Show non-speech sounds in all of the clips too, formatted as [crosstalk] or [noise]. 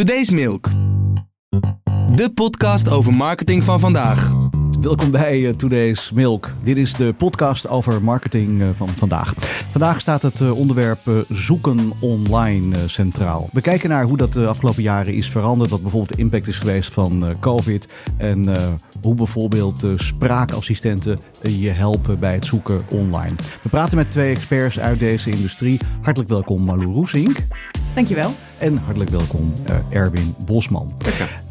Today's Milk. De podcast over marketing van vandaag. Welkom bij uh, Today's Milk. Dit is de podcast over marketing uh, van vandaag. Vandaag staat het uh, onderwerp zoeken online centraal. We kijken naar hoe dat de afgelopen jaren is veranderd. Wat bijvoorbeeld de impact is geweest van COVID. En hoe bijvoorbeeld spraakassistenten je helpen bij het zoeken online. We praten met twee experts uit deze industrie. Hartelijk welkom Malou Roesink. Dankjewel. En hartelijk welkom Erwin Bosman.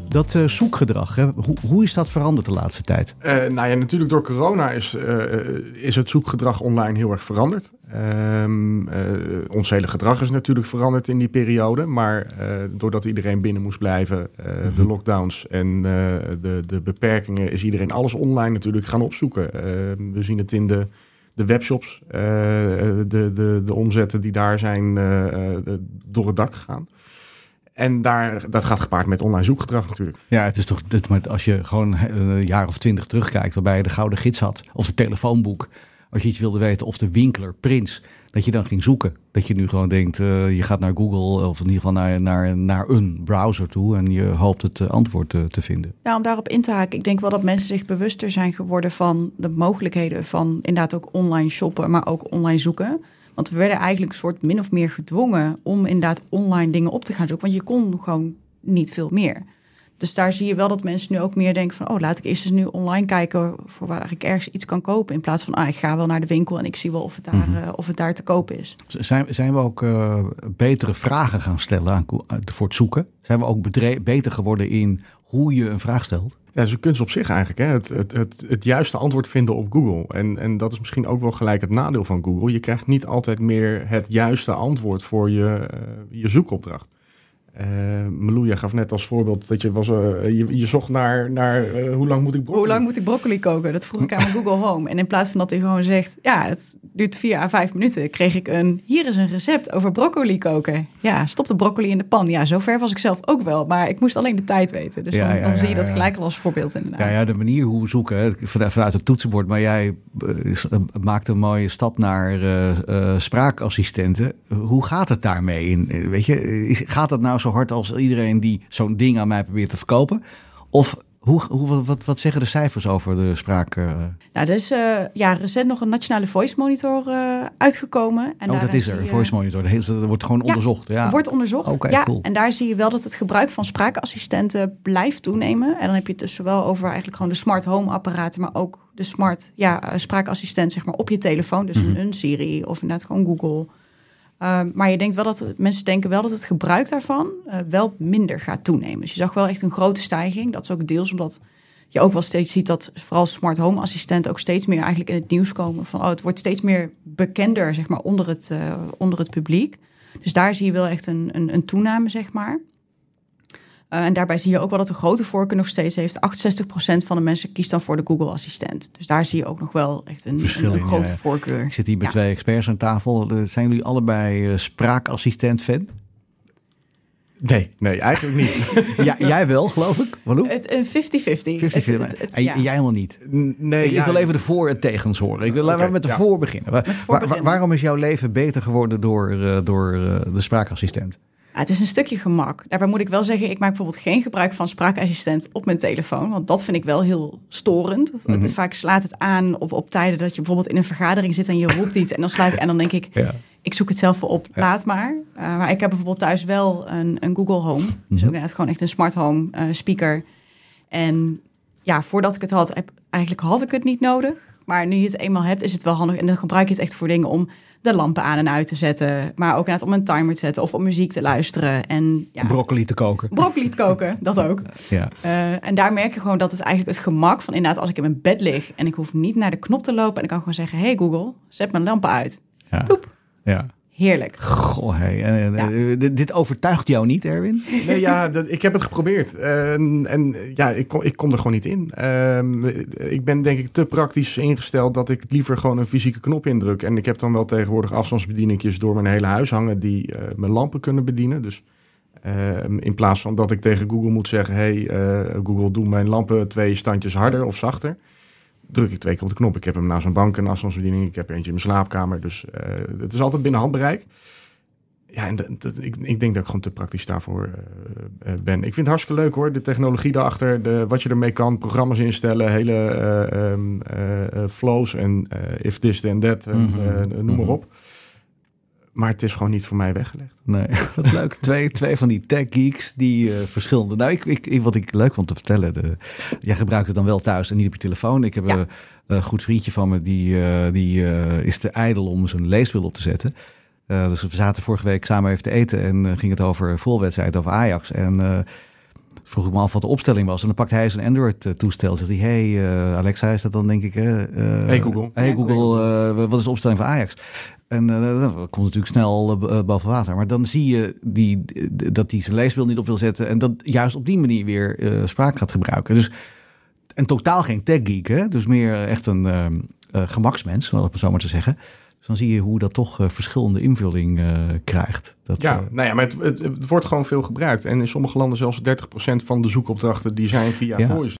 Dat uh, zoekgedrag, hè? Hoe, hoe, is dat veranderd de laatste tijd? Uh, nou ja, natuurlijk door corona is, uh, is het zoekgedrag online heel erg veranderd. Um, ons hele gedrag is natuurlijk veranderd in die periode. Maar doordat iedereen binnen moest blijven, mm-hmm. de lockdowns en de, de beperkingen, is iedereen alles online natuurlijk gaan opzoeken. Ehm, we zien het in de, de webshops, de, de, de omzetten die daar zijn door het dak gegaan. En daar, dat gaat gepaard met online zoekgedrag natuurlijk. Ja, het is toch, dit, als je gewoon een jaar of twintig terugkijkt, waarbij je de gouden gids had, of het telefoonboek, als je iets wilde weten, of de winkler, Prins, dat je dan ging zoeken. Dat je nu gewoon denkt, uh, je gaat naar Google, of in ieder geval naar, naar, naar een browser toe en je hoopt het antwoord te, te vinden. Ja, om daarop in te haken, ik denk wel dat mensen zich bewuster zijn geworden van de mogelijkheden van inderdaad ook online shoppen, maar ook online zoeken. Want we werden eigenlijk een soort min of meer gedwongen om inderdaad online dingen op te gaan zoeken. Want je kon gewoon niet veel meer. Dus daar zie je wel dat mensen nu ook meer denken van... oh, laat ik eerst eens nu online kijken voor waar ik ergens iets kan kopen... in plaats van, ah, ik ga wel naar de winkel en ik zie wel of het daar, mm -hmm. uh, of het daar te kopen is. Zijn, zijn we ook uh, betere vragen gaan stellen aan, voor het zoeken? Zijn we ook beter geworden in hoe je een vraag stelt? Ja, ze kunst op zich eigenlijk. Hè? Het, het, het, het juiste antwoord vinden op Google. En, en dat is misschien ook wel gelijk het nadeel van Google. Je krijgt niet altijd meer het juiste antwoord voor je, uh, je zoekopdracht. Uh, Meloeja gaf net als voorbeeld dat je was, uh, je, je, zocht naar, naar uh, hoe lang moet ik broccoli... Hoe lang moet ik broccoli koken? Dat vroeg ik aan mijn Google [laughs] Home. En in plaats van dat hij gewoon zegt, ja, het duurt vier à vijf minuten, kreeg ik een, hier is een recept over broccoli koken. Ja, stop de broccoli in de pan. Ja, zover was ik zelf ook wel, maar ik moest alleen de tijd weten. Dus ja, dan, ja, dan ja, zie je dat gelijk al als voorbeeld inderdaad. Ja, ja de manier hoe we zoeken, vanuit het toetsenbord, maar jij maakt een mooie stap naar spraakassistenten. Hoe gaat het daarmee? In, weet je, gaat het nou zo hard als iedereen die zo'n ding aan mij probeert te verkopen? Of hoe, hoe, wat, wat zeggen de cijfers over de spraak? Uh... Nou, er is uh, ja, recent nog een nationale voice monitor uh, uitgekomen. En oh, dat is er, een voice monitor. Dat wordt gewoon onderzocht. Ja, wordt onderzocht. Okay, ja, cool. En daar zie je wel dat het gebruik van spraakassistenten blijft toenemen. En dan heb je het dus zowel over eigenlijk gewoon de smart home apparaten, maar ook de smart ja, spraakassistent zeg maar, op je telefoon. Dus mm -hmm. een Siri of inderdaad gewoon Google. Uh, maar je denkt wel dat mensen denken wel dat het gebruik daarvan uh, wel minder gaat toenemen. Dus je zag wel echt een grote stijging. Dat is ook deels omdat je ook wel steeds ziet dat vooral smart home assistenten ook steeds meer eigenlijk in het nieuws komen. Van oh, het wordt steeds meer bekender, zeg maar, onder het, uh, onder het publiek. Dus daar zie je wel echt een, een, een toename, zeg maar. Uh, en daarbij zie je ook wel dat de grote voorkeur nog steeds heeft. 68% van de mensen kiest dan voor de Google Assistent. Dus daar zie je ook nog wel echt een, een, een grote voorkeur. Ik zit hier met ja. twee experts aan tafel. Zijn jullie allebei uh, spraakassistent-fan? Nee, nee, eigenlijk niet. [laughs] ja, jij wel, geloof ik. Het, een 50-50. 50-50. En ja. jij helemaal niet? Nee. Ik, ja, wil even de voor- en tegens horen. Ik wil okay, laten we met de ja. voor beginnen. Waar, voor beginnen. waarom is jouw leven beter geworden door, door de spraakassistent? Ja, het is een stukje gemak. Daarbij moet ik wel zeggen, ik maak bijvoorbeeld geen gebruik van spraakassistent op mijn telefoon. Want dat vind ik wel heel storend. Mm -hmm. Vaak slaat het aan op, op tijden dat je bijvoorbeeld in een vergadering zit en je roept iets. En dan sluit ik en dan denk ik, ja. ik zoek het zelf wel op, ja. laat maar. Uh, maar ik heb bijvoorbeeld thuis wel een, een Google Home. Mm -hmm. Dus ook inderdaad gewoon echt een smart home uh, speaker. En ja, voordat ik het had, heb, eigenlijk had ik het niet nodig. Maar nu je het eenmaal hebt, is het wel handig. En dan gebruik je het echt voor dingen om de lampen aan en uit te zetten. Maar ook net om een timer te zetten of om muziek te luisteren. En, ja, broccoli te koken. Broccoli te koken, dat ook. [laughs] Ja. Uh, en daar merk je gewoon dat het eigenlijk het gemak van inderdaad... als ik in mijn bed lig en ik hoef niet naar de knop te lopen... en ik kan gewoon zeggen, hey Google, zet mijn lampen uit. Ja. Ploep. Ja. Heerlijk. Goh, hey. En, ja. dit, dit overtuigt jou niet, Erwin? Nee, ja, [laughs] dat, ik heb het geprobeerd. En, en ja, ik kom, ik kom er gewoon niet in. Um, ik ben denk ik te praktisch ingesteld dat ik liever gewoon een fysieke knop indruk. En ik heb dan wel tegenwoordig afstandsbedieningjes door mijn hele huis hangen die uh, mijn lampen kunnen bedienen. Dus uh, in plaats van dat ik tegen Google moet zeggen: hey, uh, Google, doe mijn lampen twee standjes harder of zachter druk ik twee keer op de knop. Ik heb hem naast mijn bank een afstandsbediening. Ik heb eentje in mijn slaapkamer. Dus uh, het is altijd binnen handbereik. Ja, en dat, dat- ik, ik denk dat ik gewoon te praktisch daarvoor eh, eh, ben. Ik vind het hartstikke leuk hoor, de technologie daarachter, de, wat je ermee kan, programma's instellen, hele eh, ehm, eh, eh, flows en eh, if this then that, eh, noem maar Mhm. op. Maar het is gewoon niet voor mij weggelegd. Nee, [laughs] wat leuk. Twee, twee van die tech geeks die eh, verschillende. Nou, ik, ik, wat ik leuk vond te vertellen. De, jij gebruikt het dan wel thuis en niet op je telefoon. Ik heb Ja. een, een goed vriendje van me die, eh, die eh, is te ijdel om zijn leesbril op te zetten. Eh, dus we zaten vorige week samen even te eten en ging het over voetbalwedstrijd over Ajax. En eh, vroeg ik me af wat de opstelling was. En dan pakte hij zijn Android-toestel. Zegt hij, hey eh, Alexa is dat dan denk ik. hè? Eh, Hey Google. Hey Google, wat is de opstelling van Ajax? En eh, dat komt natuurlijk snel eh, eh, boven water. Maar dan zie je die, dat hij zijn leesbril niet op wil zetten. En dat juist op die manier weer eh, spraak gaat gebruiken. Dus, en totaal geen tech geek, hè? Dus meer echt een gemaksmens, om het zo maar te zeggen. Dus dan zie je hoe dat toch verschillende invulling krijgt. Dat, Ja, nou ja, maar het, het, het wordt gewoon veel gebruikt. En in sommige landen zelfs 30% van de zoekopdrachten die zijn via Ja. voice.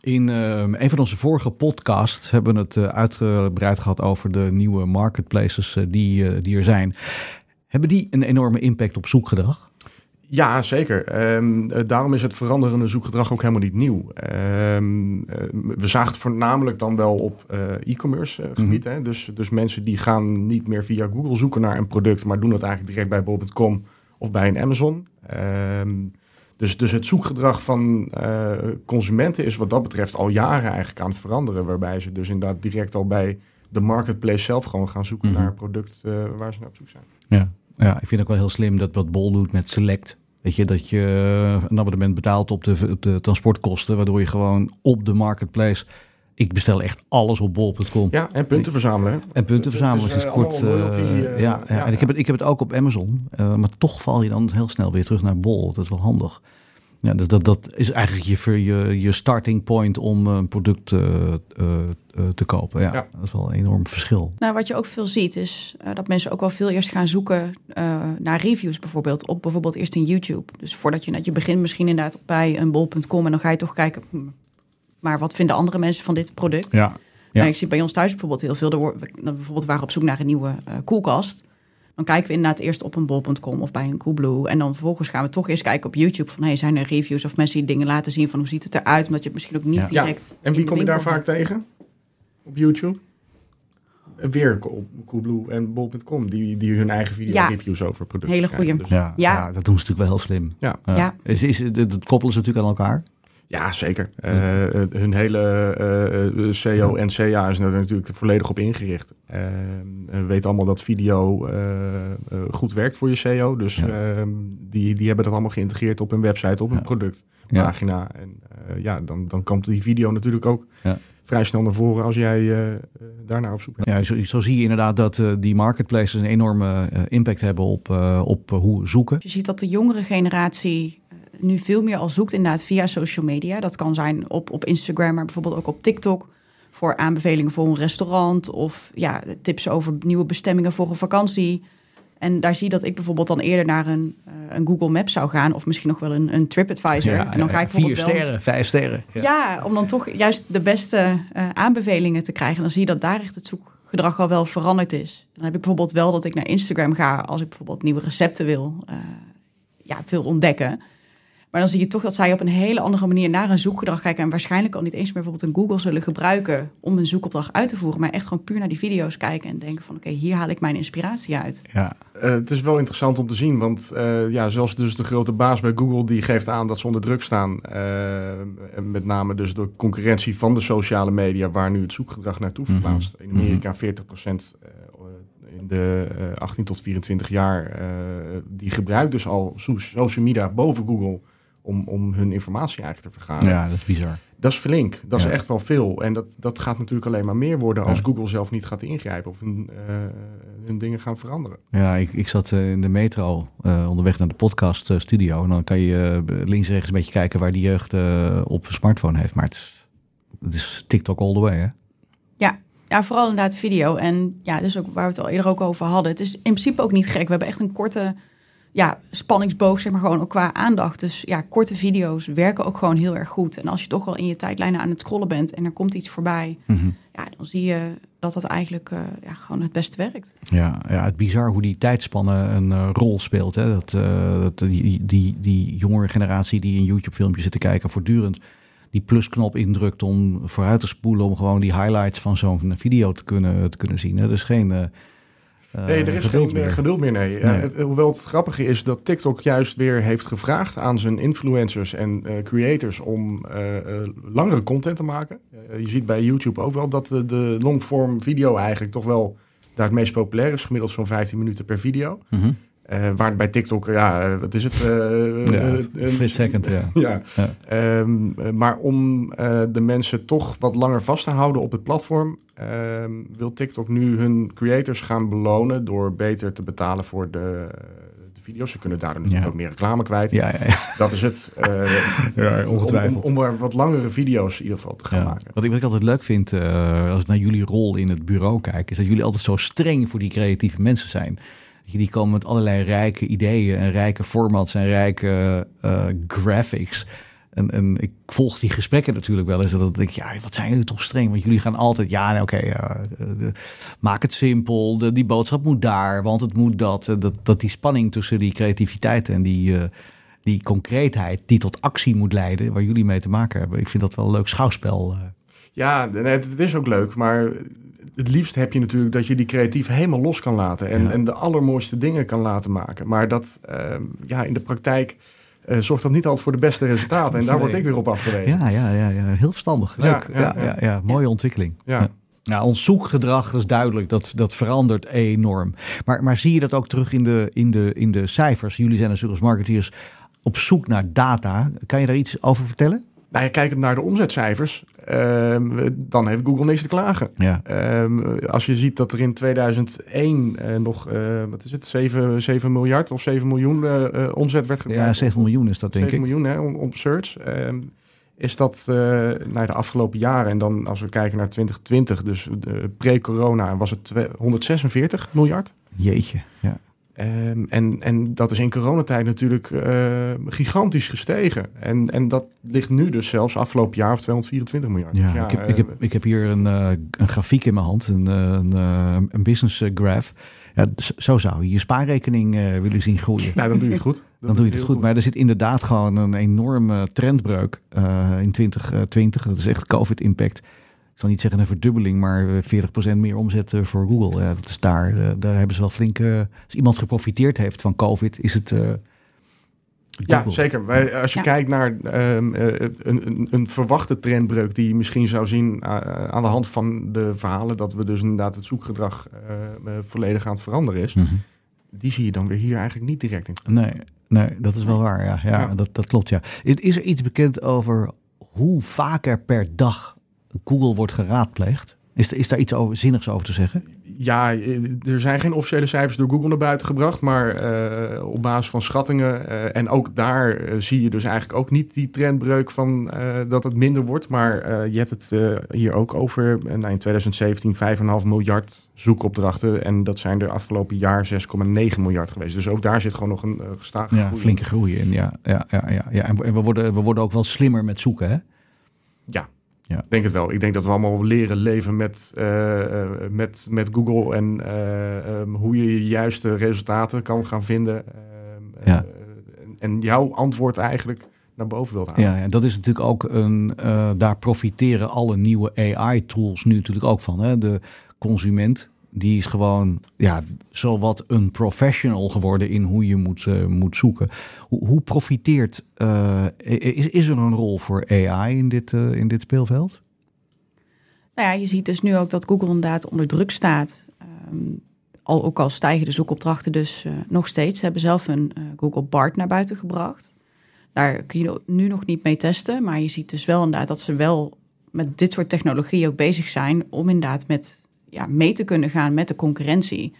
In eh, een van onze vorige podcasts hebben we het eh, uitgebreid gehad over de nieuwe marketplaces eh, die, die er zijn. Hebben die een enorme impact op zoekgedrag? Ja, zeker. Ehm, eh, daarom is het veranderende zoekgedrag ook helemaal niet nieuw. Ehm, eh, we zagen het voornamelijk dan wel op e-commerce gebied. hè. Dus, dus mensen die gaan niet meer via Google zoeken naar een product, maar doen dat eigenlijk direct bij bol.com of bij een Amazon. Ehm, dus, dus het zoekgedrag van eh, consumenten is wat dat betreft al jaren eigenlijk aan het veranderen. Waarbij ze dus inderdaad direct al bij de marketplace zelf gewoon gaan zoeken Mhm. naar een product eh, waar ze naar op zoek zijn. Ja. ja, ik vind het ook wel heel slim dat wat Bol doet met Select. Weet je, dat je een abonnement betaalt op de, op de transportkosten, waardoor je gewoon op de marketplace. Ik bestel echt alles op bol.com. Ja, en punten verzamelen. hè. En punten verzamelen is, eh, kort. loyalty, eh, eh, ja, ja, ja, en ik heb, het, ik heb het ook op Amazon. eh, maar toch val je dan heel snel weer terug naar Bol. Dat is wel handig. Ja, dus dat, dat is eigenlijk je, je, je starting point om een product eh, eh, eh, te kopen. Ja, Ja. dat is wel een enorm verschil. Nou, wat je ook veel ziet is dat mensen ook wel veel eerst gaan zoeken eh, naar reviews bijvoorbeeld. Op bijvoorbeeld eerst in YouTube. Dus voordat je net je begint misschien inderdaad bij een bol.com en dan ga je toch kijken, hm, maar wat vinden andere mensen van dit product? Ja, Ja. Nou, ik zie bij ons thuis bijvoorbeeld heel veel. Er we- bijvoorbeeld waren we op zoek naar een nieuwe eh, koelkast. Dan kijken we inderdaad eerst op een bol.com of bij een Coolblue. En dan vervolgens gaan we toch eerst kijken op YouTube van... Hey, zijn er reviews of mensen die dingen laten zien van hoe ziet het eruit? Omdat je het misschien ook niet Ja. Ja, direct En wie kom je daar vaak hebt. tegen? Op YouTube? Weer op Coolblue en Bol.com, die, die hun eigen video Ja. reviews over producten Hele goeie. Dus- Ja, Ja. ja. dat doen ze natuurlijk wel heel slim. Ja. Ja. Is, is, dat koppelen ze natuurlijk aan elkaar. Ja, zeker. Eh, hun hele eh, eh, SEO en CA is er natuurlijk volledig op ingericht. Eh, we weten allemaal dat video eh, eh, goed werkt voor je SEO. Dus Ja. eh, die, die hebben dat allemaal geïntegreerd op hun website, op hun Ja. productpagina. En eh, ja, dan, dan komt die video natuurlijk ook Ja. vrij snel naar voren als jij daarnaar op zoek bent. Ja, zo, zo zie je inderdaad dat eh, die marketplaces een enorme impact hebben op, eh, op hoe zoeken. Je ziet dat de jongere generatie nu veel meer al zoekt inderdaad via social media. Dat kan zijn op, op Instagram, maar bijvoorbeeld ook op TikTok. Voor aanbevelingen voor een restaurant of ja, tips over nieuwe bestemmingen voor een vakantie. En daar zie je dat ik bijvoorbeeld dan eerder naar een, eh, een Google Maps zou gaan. Of misschien nog wel een, een TripAdvisor. en dan ga ik vier wel... sterren, vijf sterren. Ja. om dan toch juist de beste eh, aanbevelingen te krijgen. En dan zie je dat daar echt het zoekgedrag al wel veranderd is. Dan heb ik bijvoorbeeld wel dat ik naar Instagram ga als ik bijvoorbeeld nieuwe recepten wil, eh, ja, wil ontdekken. Maar dan zie je toch dat zij op een hele andere manier naar een zoekgedrag kijken. En waarschijnlijk al niet eens meer bijvoorbeeld een Google zullen gebruiken om een zoekopdracht uit te voeren. Maar echt gewoon puur naar die video's kijken en denken van oké, hier haal ik mijn inspiratie uit. Ja. Eh, het is wel interessant om te zien, want eh, ja, zelfs dus de grote baas bij Google die geeft aan dat ze onder druk staan. eh, met name dus door concurrentie van de sociale media, waar nu het zoekgedrag naartoe Mhm. verplaatst. In Amerika 40% eh, in de eh, 18 tot 24 jaar, eh, die gebruikt dus al so- social media boven Google om, om hun informatie eigenlijk te vergaren. ja, dat is bizar. Dat is flink. Dat Ja. is echt wel veel. En dat, dat gaat natuurlijk alleen maar meer worden als Ja. Google zelf niet gaat ingrijpen of hun, eh, hun dingen gaan veranderen. Ja, ik, ik zat eh, in de metro eh, onderweg naar de podcast studio. En dan kan je links en rechts een beetje kijken waar die jeugd eh, op een smartphone heeft. Maar het is, het is TikTok all the way, hè? Ja, vooral inderdaad video. En ja, dus ook waar we het al eerder ook over hadden. Het is in principe ook niet gek. We hebben echt een korte ja, spanningsboog, zeg maar gewoon ook qua aandacht. Dus ja, korte video's werken ook gewoon heel erg goed. En als je toch al in je tijdlijnen aan het scrollen bent en er komt iets voorbij, Mhm. ja, dan zie je dat dat eigenlijk uh, ja, gewoon het beste werkt. Ja, ja, het bizar hoe die tijdspannen een uh, rol speelt. Hè? Dat, uh, dat die, die, die jongere generatie die in YouTube-filmpjes zit te kijken, voortdurend die plusknop indrukt om vooruit te spoelen, om gewoon die highlights van zo'n video te kunnen, te kunnen zien. Hè? Dus geen nee, er is geen meer. geduld meer. Nee. nee. het, hoewel het grappige is dat TikTok juist weer heeft gevraagd aan zijn influencers en uh, creators om langere content te maken. je ziet bij YouTube ook wel dat de longform video eigenlijk toch wel daar het meest populair is. Gemiddeld zo'n 15 minuten per video. Mm -hmm. Uh, waar bij TikTok, ja, wat is het? Uh, ja, second, ja. [laughs] ja. ja. Um, maar om de mensen toch wat langer vast te houden op het platform, Ehm, wil TikTok nu hun creators gaan belonen door beter te betalen voor de, de video's. Ze kunnen daar natuurlijk ook meer reclame kwijt. Ja, ja, ja. Dat is het. [laughs] Ja, ongetwijfeld. Om, om, wat langere video's in ieder geval te gaan maken. Wat ik, wat ik altijd leuk vind, als ik naar jullie rol in het bureau kijk, is dat jullie altijd zo streng voor die creatieve mensen zijn. Die komen met allerlei rijke ideeën en rijke formats en rijke uh, graphics. En, en ik volg die gesprekken natuurlijk wel eens. En dan denk ik, ja, wat zijn jullie toch streng? Want jullie gaan altijd, ja, oké, okay, maak het simpel. De, die boodschap moet daar, want het moet dat. Dat, dat die spanning tussen die creativiteit en die, die concreetheid die tot actie moet leiden, waar jullie mee te maken hebben. Ik vind dat wel een leuk schouwspel. Eh. Ja, het is ook leuk, maar het liefst heb je natuurlijk dat je die creatief helemaal los kan laten en, en de allermooiste dingen kan laten maken. Maar dat, uh, ja, in de praktijk uh, zorgt dat niet altijd voor de beste resultaten. En daar word ik weer op afgewezen. Ja, ja, ja, ja. heel verstandig. Leuk. Ja, ja, ja, mooie ontwikkeling. Ja. Ja, ons zoekgedrag is duidelijk, dat, dat verandert enorm. Maar, maar zie je dat ook terug in de, in, de, in de cijfers? Jullie zijn natuurlijk als marketeers op zoek naar data. Kan je daar iets over vertellen? Nou, ja, kijkend naar de omzetcijfers, uh, dan heeft Google niks te klagen. Ja. Uh, als je ziet dat er in 2001 uh, eh, nog, eh, wat is het, 7, 7 miljard of 7 miljoen eh, omzet werd gedaan. Ja, 7 miljoen is dat denk 7 ik. 7 miljoen hè, op search. Ehm, is dat naar de afgelopen jaren, en dan als we kijken naar 2020, dus pre-corona, was het 146 miljard. Jeetje, ja. Um, en, en dat is in coronatijd natuurlijk uh, gigantisch gestegen. En, en dat ligt nu dus zelfs afgelopen jaar op 224 miljard. Ja, dus ja ik, heb, uh, ik, heb, ik heb hier een, uh, een grafiek in mijn hand, een, een, een business graph. Ja, zo zou je je spaarrekening willen zien groeien. Nou, dan doe je het goed. Dan, [laughs] dan doe je het goed. goed. Maar er zit inderdaad gewoon een enorme trendbreuk in 2020. Dat is echt COVID-impact zal niet zeggen een verdubbeling, maar 40% meer omzet eh, voor Google. Ja, dat is daar, eh, daar hebben ze wel flink. Uh, als iemand geprofiteerd heeft van COVID, is het. Uh, ja, zeker. Wij, als je kijkt naar um, een, een, een, verwachte trendbreuk die je misschien zou zien aan de hand van de verhalen dat we dus inderdaad het zoekgedrag volledig aan het veranderen is. Mm-hmm. Die zie je dan weer hier eigenlijk niet direct in. Nee, nee dat is wel waar. Ja, ja, ja. Dat, dat klopt. Ja. Is er iets bekend over hoe vaker per dag Google wordt geraadpleegd. Is, is daar iets over, zinnigs over te zeggen? Ja, er zijn geen officiële cijfers door Google naar buiten gebracht, maar uh, op basis van schattingen. Uh, en ook daar uh, zie je dus eigenlijk ook niet die trendbreuk van dat het minder wordt. Maar je hebt het hier ook over nou, in 2017 5,5 miljard zoekopdrachten. En dat zijn er afgelopen jaar 6,9 miljard geweest. Dus ook daar zit gewoon nog een gestage ja, flinke groei in. Ja, ja, ja, ja, ja. En we worden, we worden ook wel slimmer met zoeken, hè? Ja, ja. Ik denk het wel. Ik denk dat we allemaal leren leven met, uh, met, met Google en uh, um, hoe je je juiste resultaten kan gaan vinden. Ja. en jouw antwoord eigenlijk naar boven wilt halen. Ja, ja dat is natuurlijk ook een. daar profiteren alle nieuwe AI-tools nu natuurlijk ook van. Hè? De consument die is gewoon ja, zowat een professional geworden in hoe je moet, uh, moet zoeken. Hoe, hoe profiteert, uh, is, is er een rol voor AI in dit, uh, in dit speelveld? Nou ja, je ziet dus nu ook dat Google inderdaad onder druk staat. Um, al, ook al stijgen de zoekopdrachten dus nog steeds. Ze hebben zelf een Google Bart naar buiten gebracht. Daar kun je nu nog niet mee testen. Maar je ziet dus wel inderdaad dat ze wel met dit soort technologie ook bezig zijn om inderdaad met ja, mee te kunnen gaan met de concurrentie.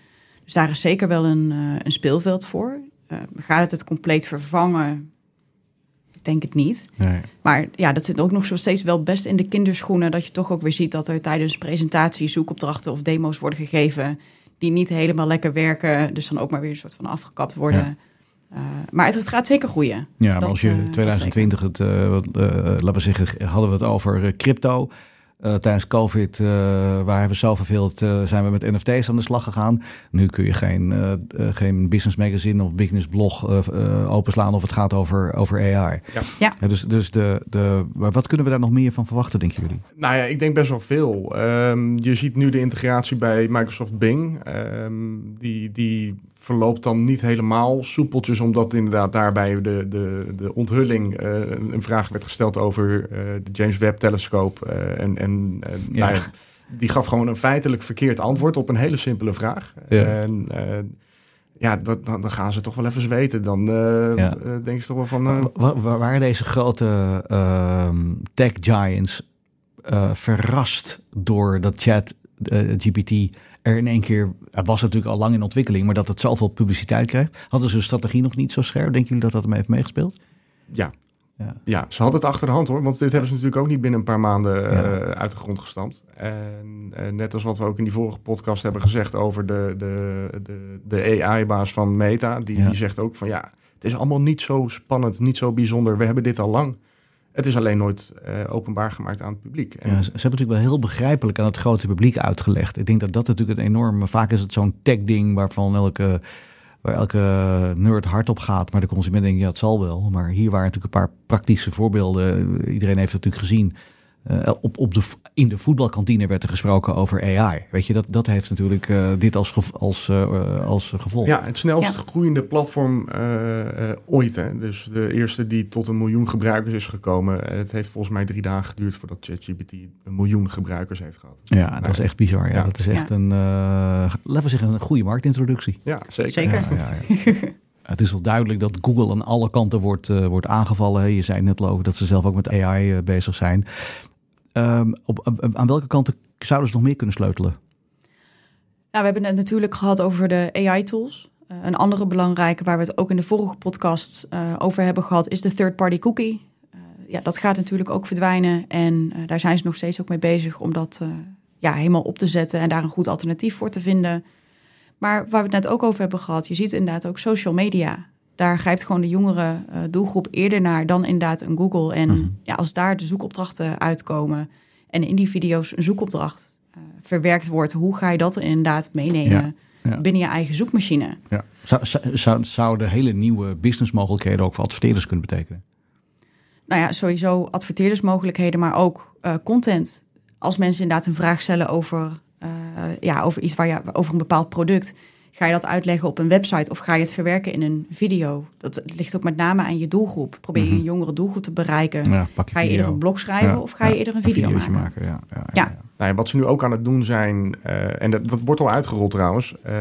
Dus daar is zeker wel een, uh, een speelveld voor. Uh, gaat het het compleet vervangen? Ik denk het niet. Nee. Maar ja, dat zit ook nog zo steeds wel best in de kinderschoenen. Dat je toch ook weer ziet dat er tijdens presentaties, zoekopdrachten of demo's worden gegeven. die niet helemaal lekker werken. Dus dan ook maar weer een soort van afgekapt worden. Ja. Uh, maar het, het, gaat zeker groeien. Ja, maar als je 2020 het, uh, uh, laten we zeggen, hadden we het over crypto. Uh, tijdens COVID uh, waren we zo verveeld, uh, zijn we met NFT's aan de slag gegaan. Nu kun je geen, geen business magazine of business blog openslaan of het gaat over, over AI. Ja. ja. dus dus de, de, wat kunnen we daar nog meer van verwachten, denken jullie? Nou ja, ik denk best wel veel. Um, je ziet nu de integratie bij Microsoft Bing. Um, die, die verloopt dan niet helemaal soepeltjes, omdat inderdaad daarbij de, de, de onthulling uh, een vraag werd gesteld over uh, de James Webb telescoop. Uh, en en ja. nou die gaf gewoon een feitelijk verkeerd antwoord op een hele simpele vraag. Ja. En ja, dat, dan, dan, gaan ze toch wel even zweten. Dan ja. denk je toch wel van... Waar, waren deze grote ehm, tech giants verrast door dat chat GPT er in één keer, het was natuurlijk al lang in ontwikkeling, maar dat het zoveel publiciteit krijgt. Hadden ze hun strategie nog niet zo scherp? Denken jullie dat dat hem heeft meegespeeld? Ja. Ja. ja, ze had het achter de hand hoor, want dit hebben ze natuurlijk ook niet binnen een paar maanden uh, uit de grond gestampt. En uh, net als wat we ook in die vorige podcast hebben gezegd over de, de, de, de AI-baas van Meta, die, ja. die zegt ook van ja, het is allemaal niet zo spannend, niet zo bijzonder. We hebben dit al lang. Het is alleen nooit uh, openbaar gemaakt aan het publiek. Ja, ze, hebben natuurlijk wel heel begrijpelijk aan het grote publiek uitgelegd. Ik denk dat dat natuurlijk een enorme... Vaak is het zo'n tech-ding waarvan elke, waar elke nerd hard op gaat. Maar de consument denkt, ja, het zal wel. Maar hier waren natuurlijk een paar praktische voorbeelden. Iedereen heeft het natuurlijk gezien. Uh, op, op de, in de voetbalkantine werd er gesproken over AI. Weet je, dat, dat heeft natuurlijk uh, dit als, als, uh, als gevolg. Ja, het snelst ja. groeiende platform ooit. Hè. Dus de eerste die tot een miljoen gebruikers is gekomen. Het heeft volgens mij drie dagen geduurd voordat ChatGPT een miljoen gebruikers heeft gehad. Ja, dat is echt bizar. Ja. ja. Dat is echt ja. een, laten we zeggen, een goede marktintroductie. Ja, zeker. zeker. [laughs] Het is wel duidelijk dat Google aan alle kanten wordt, uh, wordt aangevallen. Je zei net over dat ze zelf ook met AI uh, bezig zijn. Um, op, aan welke kanten zouden ze nog meer kunnen sleutelen? Nou, we hebben het natuurlijk gehad over de AI-tools. Uh, een andere belangrijke, waar we het ook in de vorige podcast uh, over hebben gehad, is de third-party cookie. Uh, ja, dat gaat natuurlijk ook verdwijnen. En daar zijn ze nog steeds ook mee bezig om dat ja, helemaal op te zetten en daar een goed alternatief voor te vinden. Maar waar we het net ook over hebben gehad, je ziet inderdaad ook social media daar grijpt gewoon de jongere uh, doelgroep eerder naar dan inderdaad een Google. En mm. ja, als daar de zoekopdrachten uitkomen en in die video's een zoekopdracht uh, verwerkt wordt, hoe ga je dat inderdaad meenemen ja, ja. binnen je eigen zoekmachine? Ja. Zou, zou, zou de hele nieuwe businessmogelijkheden ook voor adverteerders kunnen betekenen? Nou ja, sowieso adverteerdersmogelijkheden, maar ook uh, content. Als mensen inderdaad een vraag stellen over, ja, over iets waar je over een bepaald product Ga je dat uitleggen op een website of ga je het verwerken in een video? Dat ligt ook met name aan je doelgroep. Probeer je een mhm. jongere doelgroep te bereiken. Ja, ga je eerder een blog schrijven of ga je eerder een video een maken? maken ja, ja, nou wat ze nu ook aan het doen zijn, uh, en dat, dat, wordt al uitgerold trouwens, uh,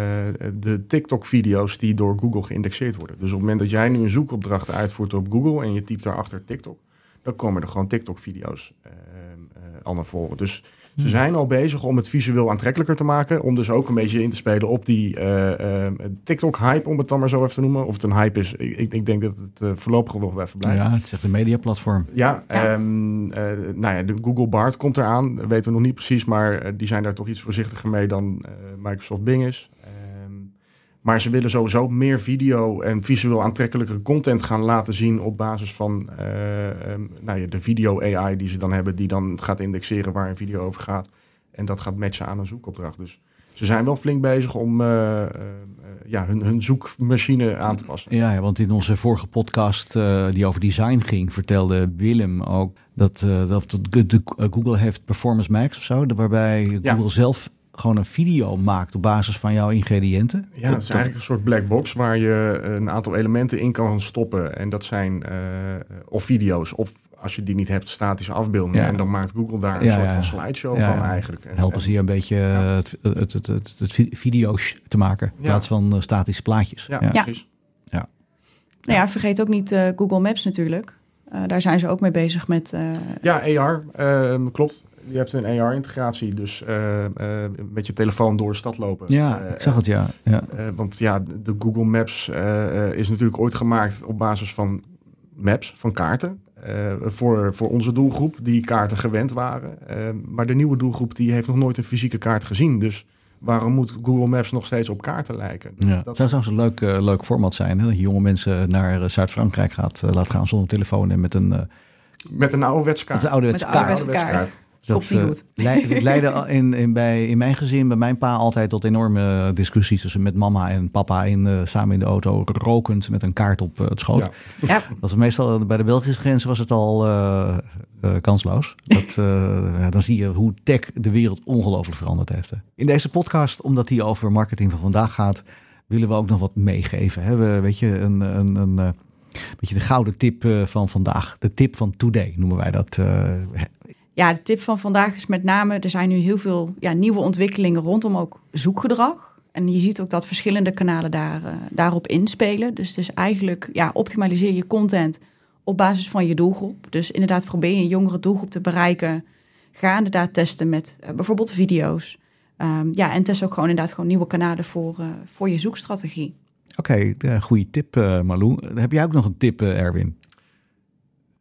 de TikTok-video's die door Google geïndexeerd worden. Dus op het moment dat jij nu een zoekopdracht uitvoert op Google en je typt daarachter TikTok, dan komen er gewoon TikTok-video's uh, al naar voren. Dus ze hmm. zijn al bezig om het visueel aantrekkelijker te maken. Om dus ook een beetje in te spelen op die uh, uh, TikTok-hype, om het dan maar zo even te noemen. Of het een hype is, ik, ik denk dat het uh, voorlopig nog even blijft. Ja, het is echt een mediaplatform. Ja, ja. Um, nou ja, de Google Bard komt eraan. weten we nog niet precies, maar die zijn daar toch iets voorzichtiger mee dan Microsoft Bing is. Maar ze willen sowieso meer video en visueel aantrekkelijke content gaan laten zien op basis van uh, um, nou ja, de video AI die ze dan hebben, die dan gaat indexeren waar een video over gaat. En dat gaat matchen aan een zoekopdracht. Dus ze zijn wel flink bezig om uh, uh, ja, hun, hun, zoekmachine aan te passen. Ja, ja, want in onze vorige podcast die over design ging, vertelde Willem ook dat, dat de, de, Google heeft Performance Max of zo, waarbij ja. Google zelf gewoon een video maakt op basis van jouw ingrediënten. Ja, het is eigenlijk een soort black box waar je een aantal elementen in kan stoppen. En dat zijn uh, of video's of als je die niet hebt, statische afbeeldingen. En dan maakt Google daar een ja, soort ja. van slideshow van eigenlijk. En, Helpen ze hier een beetje het, het, het, het, het, video's te maken in plaats van uh, statische plaatjes. Ja, precies. Ja. Nou ja, vergeet ook niet uh, Google Maps natuurlijk. Uh, daar zijn ze ook mee bezig met... Ja, AR, ehm, klopt je hebt een AR-integratie, dus uh, uh, met je telefoon door de stad lopen. Ja, uh, ik zag het, ja. ja. want ja, de Google Maps is natuurlijk ooit gemaakt op basis van maps, van kaarten. voor, voor onze doelgroep, die kaarten gewend waren. maar de nieuwe doelgroep die heeft nog nooit een fysieke kaart gezien. Dus waarom moet Google Maps nog steeds op kaarten lijken? Dat, ja. dat zou zelfs een leuk, leuk format zijn. Hè? Dat je jonge mensen naar Zuid-Frankrijk gaat laten gaan zonder telefoon en met een... met een ouderwetse kaart. Met een ouderwetse kaart. Komt niet eh, goed. leidde in, in, bij, in mijn gezin, bij mijn pa, altijd tot enorme discussies tussen met mama en papa in, eh, samen in de auto, rokend met een kaart op eh, het schoot. Ja. Ja, Dat was meestal bij de Belgische grens was het al eh, eh, kansloos. Dat, eh, ja, dan zie je hoe tech de wereld ongelooflijk veranderd heeft. hè. In deze podcast, omdat die over marketing van vandaag gaat, willen we ook nog wat meegeven. Hè? We, weet je, een, een, een, eh, weet je, de gouden tip van vandaag. De tip van today noemen wij dat. Ja, de tip van vandaag is met name, er zijn nu heel veel ja, nieuwe ontwikkelingen rondom ook zoekgedrag. En je ziet ook dat verschillende kanalen daar, eh, daarop inspelen. Dus het is eigenlijk, ja, optimaliseer je content op basis van je doelgroep. Dus inderdaad probeer je een jongere doelgroep te bereiken. Ga inderdaad testen met eh, bijvoorbeeld video's. Ehm, ja, en test ook gewoon inderdaad gewoon nieuwe kanalen voor, eh, voor je zoekstrategie. Oké, goede tip Malou. Heb jij ook nog een tip Erwin?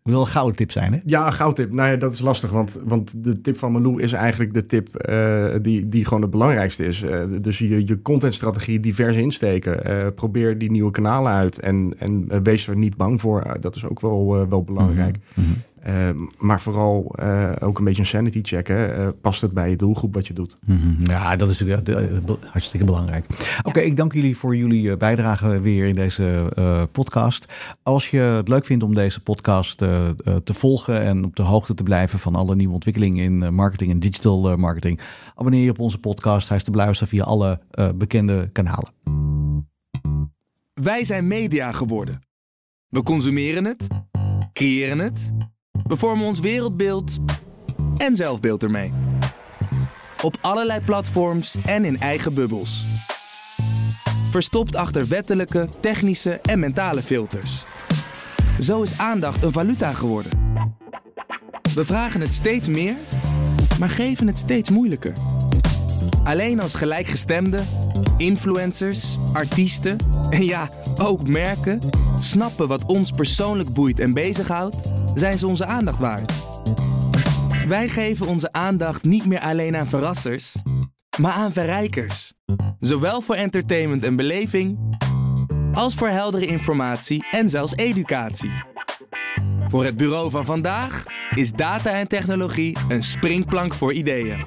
Wil een gouden tip zijn hè? Ja, een goudtip. Nou ja, dat is lastig, want, want de tip van Malou is eigenlijk de tip eh, die, die gewoon het belangrijkste is. Eh, dus je, je contentstrategie divers insteken. Eh, probeer die nieuwe kanalen uit en, en wees er niet bang voor. Dat is ook wel, wel belangrijk. Mhm. Eh, maar vooral eh, ook een beetje een sanity check. Hè? Eh, past het bij je doelgroep wat je doet? Mhm. Ja, dat is natuurlijk eh, hartstikke belangrijk. Oké, ik dank jullie voor jullie eh, bijdrage weer in deze eh, podcast. Als je het leuk vindt om deze podcast eh, eh, te volgen en op de hoogte te blijven van alle nieuwe ontwikkelingen in eh, marketing en digital eh, marketing, abonneer je op onze podcast. Hij is te beluisteren via alle eh, bekende kanalen. Wij zijn media geworden. We consumeren het, creëren het, we vormen ons wereldbeeld en zelfbeeld ermee. Op allerlei platforms en in eigen bubbels. Verstopt achter wettelijke, technische en mentale filters. Zo is aandacht een valuta geworden. We vragen het steeds meer, maar geven het steeds moeilijker. Alleen als gelijkgestemden, influencers, artiesten en ja, ook merken snappen wat ons persoonlijk boeit en bezighoudt, zijn ze onze aandacht waard. Wij geven onze aandacht niet meer alleen aan verrassers, maar aan verrijkers. Zowel voor entertainment en beleving, als voor heldere informatie en zelfs educatie. Voor het bureau van vandaag is data en technologie een springplank voor ideeën.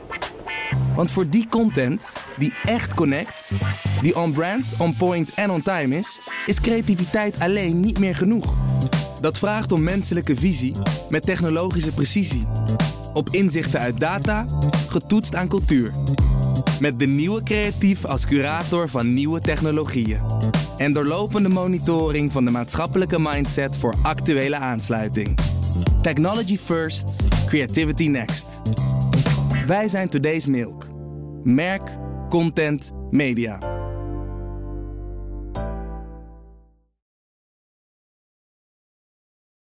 Want voor die content die echt connect, die on-brand, on-point en on-time is, is creativiteit alleen niet meer genoeg. Dat vraagt om menselijke visie met technologische precisie. Op inzichten uit data, getoetst aan cultuur. Met de nieuwe creatief als curator van nieuwe technologieën. En doorlopende monitoring van de maatschappelijke mindset voor actuele aansluiting. Technology first, creativity next. Wij zijn Today's Milk. Merk, content, media.